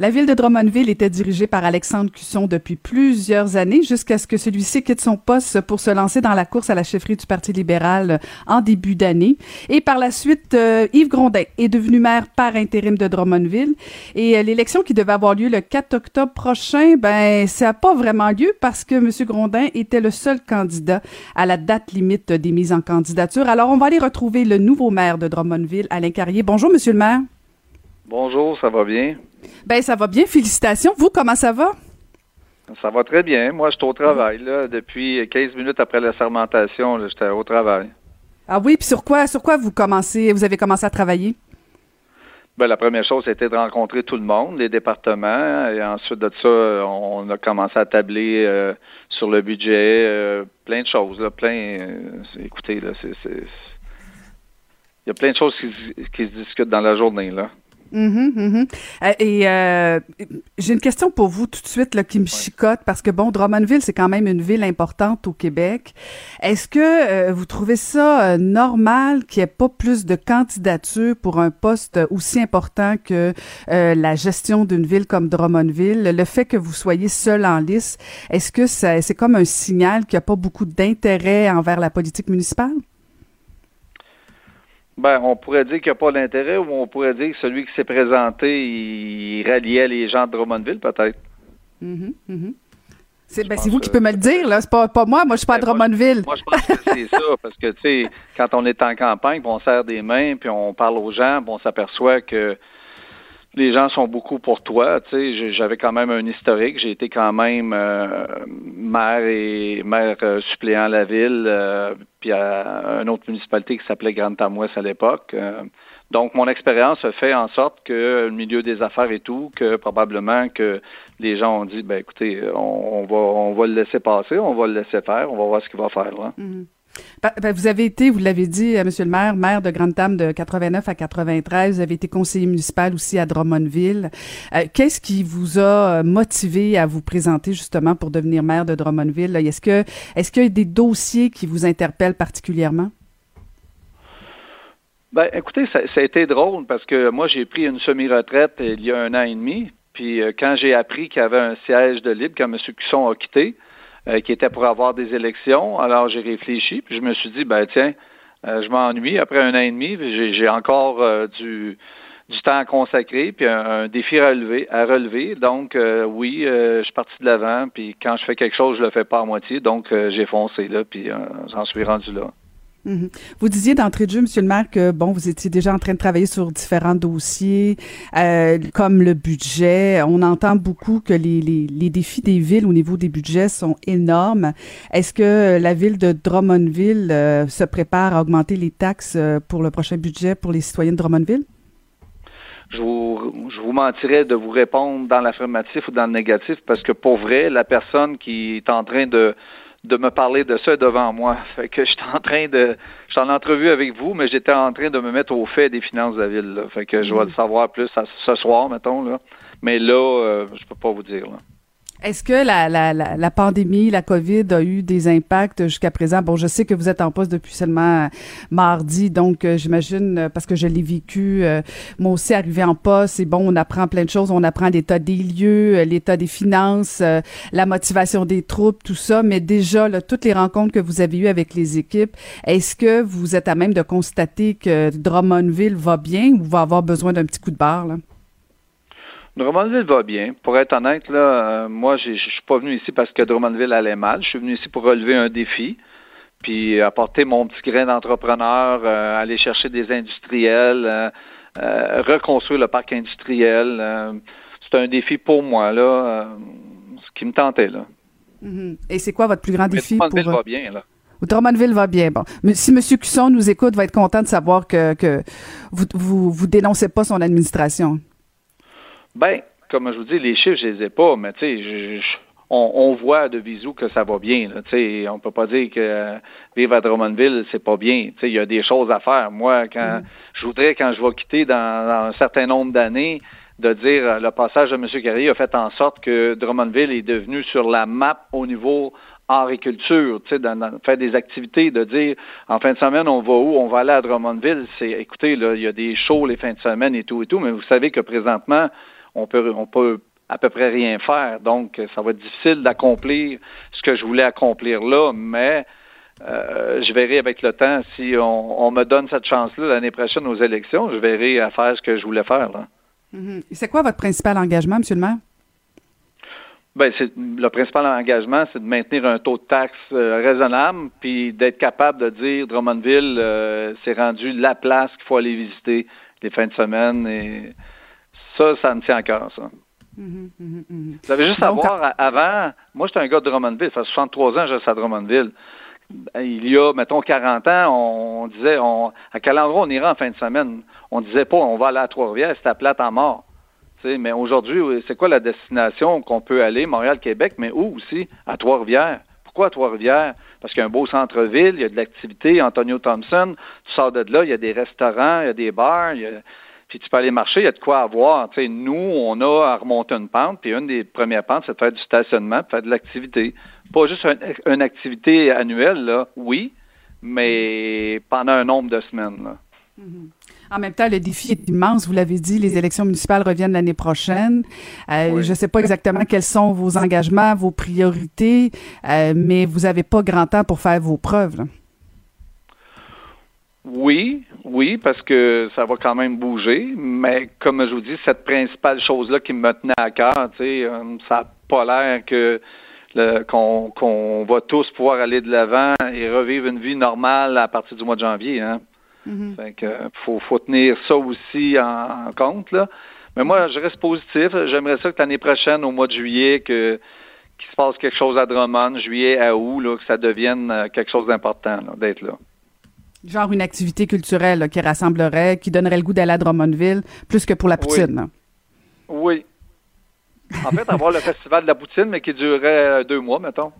La ville de Drummondville était dirigée par Alexandre Cusson depuis plusieurs années jusqu'à ce que celui-ci quitte son poste pour se lancer dans la course à la chefferie du Parti libéral en début d'année. Et par la suite, euh, Yves Grondin est devenu maire par intérim de Drummondville. Et euh, l'élection qui devait avoir lieu le 4 octobre prochain, ben ça n'a pas vraiment lieu parce que M. Grondin était le seul candidat à la date limite des mises en candidature. Alors on va aller retrouver le nouveau maire de Drummondville, Alain Carrier. Bonjour, Monsieur le maire. Bonjour, ça va bien? Ben, ça va bien. Félicitations. Vous, comment ça va? Ça va très bien. Moi, je suis au travail. Là, depuis 15 minutes après la sermentation, j'étais au travail. Ah oui, puis sur quoi, sur quoi vous commencez, vous avez commencé à travailler? Ben, la première chose, c'était de rencontrer tout le monde, les départements, et ensuite de ça, on a commencé à tabler euh, sur le budget, euh, plein de choses, là, plein. Euh, écoutez, là, c'est, il y a plein de choses qui, qui se discutent dans la journée, là. Mm-hmm. Euh, et euh, j'ai une question pour vous tout de suite là, qui me chicote parce que bon, Drummondville c'est quand même une ville importante au Québec. Est-ce que euh, vous trouvez ça normal qu'il n'y ait pas plus de candidatures pour un poste aussi important que la gestion d'une ville comme Drummondville? Le fait que vous soyez seul en liste, est-ce que c'est comme un signal qu'il n'y a pas beaucoup d'intérêt envers la politique municipale? Ben, on pourrait dire qu'il n'y a pas d'intérêt ou on pourrait dire que celui qui s'est présenté, il ralliait les gens de Drummondville, peut-être. Mm-hmm, mm-hmm. C'est ben, vous qui pouvez me le dire, là. C'est pas, pas moi. Moi, je suis pas à ben, Drummondville. Moi, je pense que c'est ça. Parce que, tu sais, quand on est en campagne, puis on serre des mains, puis on parle aux gens, puis on s'aperçoit que les gens sont beaucoup pour toi. Tu sais, j'avais quand même un historique. J'ai été quand même euh, maire et maire euh, suppléant à la ville, euh, puis à une autre municipalité qui s'appelait Grande Tamouesse à l'époque. donc, mon expérience fait en sorte que le milieu des affaires et tout, que probablement que les gens ont dit, ben écoutez, on, va on va le laisser passer, on va le laisser faire, on va voir ce qu'il va faire là. Mm-hmm. Ben, ben, vous avez été, vous l'avez dit, euh, Monsieur le maire, maire de Grande-Tame de 89 à 93. Vous avez été conseiller municipal aussi à Drummondville. Euh, qu'est-ce qui vous a euh, motivé à vous présenter justement pour devenir maire de Drummondville? Est-ce qu'il y a des dossiers qui vous interpellent particulièrement? Ben, écoutez, ça, ça a été drôle parce que moi, j'ai pris une semi-retraite il y a un an et demi. Puis quand j'ai appris qu'il y avait un siège de libre quand M. Cusson a quitté, euh, qui était pour avoir des élections. Alors j'ai réfléchi, puis je me suis dit, ben tiens, euh, je m'ennuie. Après un an et demi, j'ai encore euh, du, du temps à consacrer, puis un, défi à relever. À relever. Donc oui, je suis parti de l'avant, puis quand je fais quelque chose, je le fais pas à moitié. Donc j'ai foncé là, puis j'en suis rendu là. Mhm. Vous disiez d'entrée de jeu, Monsieur le maire, que bon, vous étiez déjà en train de travailler sur différents dossiers, euh, comme le budget. On entend beaucoup que les, défis des villes au niveau des budgets sont énormes. Est-ce que la ville de Drummondville euh, se prépare à augmenter les taxes euh, pour le prochain budget pour les citoyens de Drummondville? Je vous, je vous mentirais de vous répondre dans l'affirmatif ou dans le négatif parce que pour vrai, la personne qui est en train de de me parler de ça devant moi. Fait que j'étais en train de, j'étais en entrevue avec vous, mais j'étais en train de me mettre au fait des finances de la ville. Là. Fait que je vais le mm. savoir plus ce soir, mettons là. Mais là, euh, je peux pas vous dire. Là. Est-ce que la, la, la, pandémie, la COVID a eu des impacts jusqu'à présent? Bon, je sais que vous êtes en poste depuis seulement euh, mardi, donc euh, j'imagine, euh, parce que je l'ai vécu, moi aussi arrivé en poste, c'est bon, on apprend plein de choses, on apprend l'état des lieux, l'état des finances, la motivation des troupes, tout ça, mais déjà, toutes les rencontres que vous avez eues avec les équipes, est-ce que vous êtes à même de constater que Drummondville va bien ou va avoir besoin d'un petit coup de barre? Drummondville va bien. Pour être honnête, là, euh, moi, je suis pas venu ici parce que Drummondville allait mal. Je suis venu ici pour relever un défi, puis apporter mon petit grain d'entrepreneur, euh, aller chercher des industriels, euh, reconstruire le parc industriel. c'est un défi pour moi, là, ce qui me tentait, là. Mm-hmm. Et c'est quoi votre plus grand défi? Drummondville va bien, là. Drummondville va bien. Bon, mais si M. Cusson nous écoute, va être content de savoir que, que vous, vous, vous dénoncez pas son administration. Ben, comme je vous dis, les chiffres, je les ai pas, mais tu sais, on, voit de visu que ça va bien. Là, sais, on peut pas dire que vivre à Drummondville, c'est pas bien. Il y a des choses à faire. Moi, quand mm. je voudrais, quand je vais quitter dans, un certain nombre d'années, de dire euh, le passage de M. Carrier a fait en sorte que Drummondville est devenu sur la map au niveau agriculture, tu sais, faire des activités, de dire en fin de semaine on va où, on va aller à Drummondville, c'est écoutez, là, il y a des shows les fins de semaine et tout et tout, mais vous savez que présentement, on peut on peut à peu près rien faire. Donc, ça va être difficile d'accomplir ce que je voulais accomplir là, mais euh, je verrai avec le temps si on, me donne cette chance-là l'année prochaine aux élections, je verrai à faire ce que je voulais faire. Mm-hmm. C'est quoi votre principal engagement, M. le maire? C'est le principal engagement, c'est de maintenir un taux de taxe euh, raisonnable, puis d'être capable de dire Drummondville, euh, c'est rendu la place qu'il faut aller visiter les fins de semaine, et ça, ça me tient à cœur, ça. Mhm, mhm, mhm. Vous avez juste à voir, avant, moi, j'étais un gars de Drummondville, ça fait 63 ans que je suis à Drummondville. Il y a, mettons, 40 ans, on disait, on, à quel endroit on ira en fin de semaine? On disait pas, on va aller à Trois-Rivières, c'était à plate en mort mais aujourd'hui, c'est quoi la destination qu'on peut aller? Montréal-Québec, mais où aussi? À Trois-Rivières. Pourquoi à Trois-Rivières? Parce qu'il y a un beau centre-ville, il y a de l'activité. Antonio Thompson, tu sors de là, il y a des restaurants, il y a des bars, puis tu peux aller marcher, il y a de quoi avoir. nous, on a à remonter une pente, puis une des premières pentes, c'est de faire du stationnement, de faire de l'activité. Pas juste une activité annuelle, là, oui, mais pendant un nombre de semaines. Là. Mm-hmm. En même temps, le défi est immense. Vous l'avez dit, les élections municipales reviennent l'année prochaine. Euh, je ne sais pas exactement quels sont vos engagements, vos priorités, euh, mais vous n'avez pas grand temps pour faire vos preuves. Oui, oui, parce que ça va quand même bouger, mais comme je vous dis, cette principale chose-là qui me tenait à cœur, euh, ça n'a pas l'air que qu'on va tous pouvoir aller de l'avant et revivre une vie normale à partir du mois de janvier. Hein. Mm faut, tenir ça aussi en, compte. Là. Mais moi, je reste positif. J'aimerais ça que l'année prochaine, au mois de juillet, que qu'il se passe quelque chose à Drummond, juillet à août, là, que ça devienne euh, quelque chose d'important d'être là. Genre une activité culturelle qui rassemblerait, qui donnerait le goût d'aller à Drummondville, plus que pour la poutine. Oui. En fait, avoir le festival de la poutine, mais qui durerait euh, deux mois, mettons.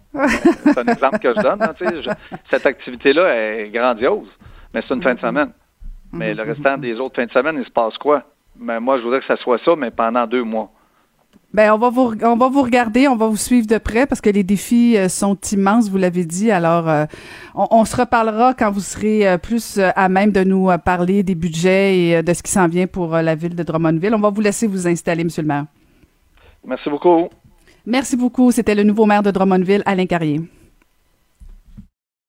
C'est un exemple que je donne. Hein, cette activité-là est grandiose mais c'est une fin de semaine. Mais le restant des autres fins de semaine, il se passe quoi? Mais moi, je voudrais que ça soit ça, mais pendant deux mois. Ben, on va vous on va vous regarder, on va vous suivre de près parce que les défis euh, sont immenses, vous l'avez dit. Alors, euh, on, se reparlera quand vous serez euh, plus à même de nous parler des budgets et de ce qui s'en vient pour la ville de Drummondville. On va vous laisser vous installer, Monsieur le maire. Merci beaucoup. Merci beaucoup. C'était le nouveau maire de Drummondville, Alain Carrier.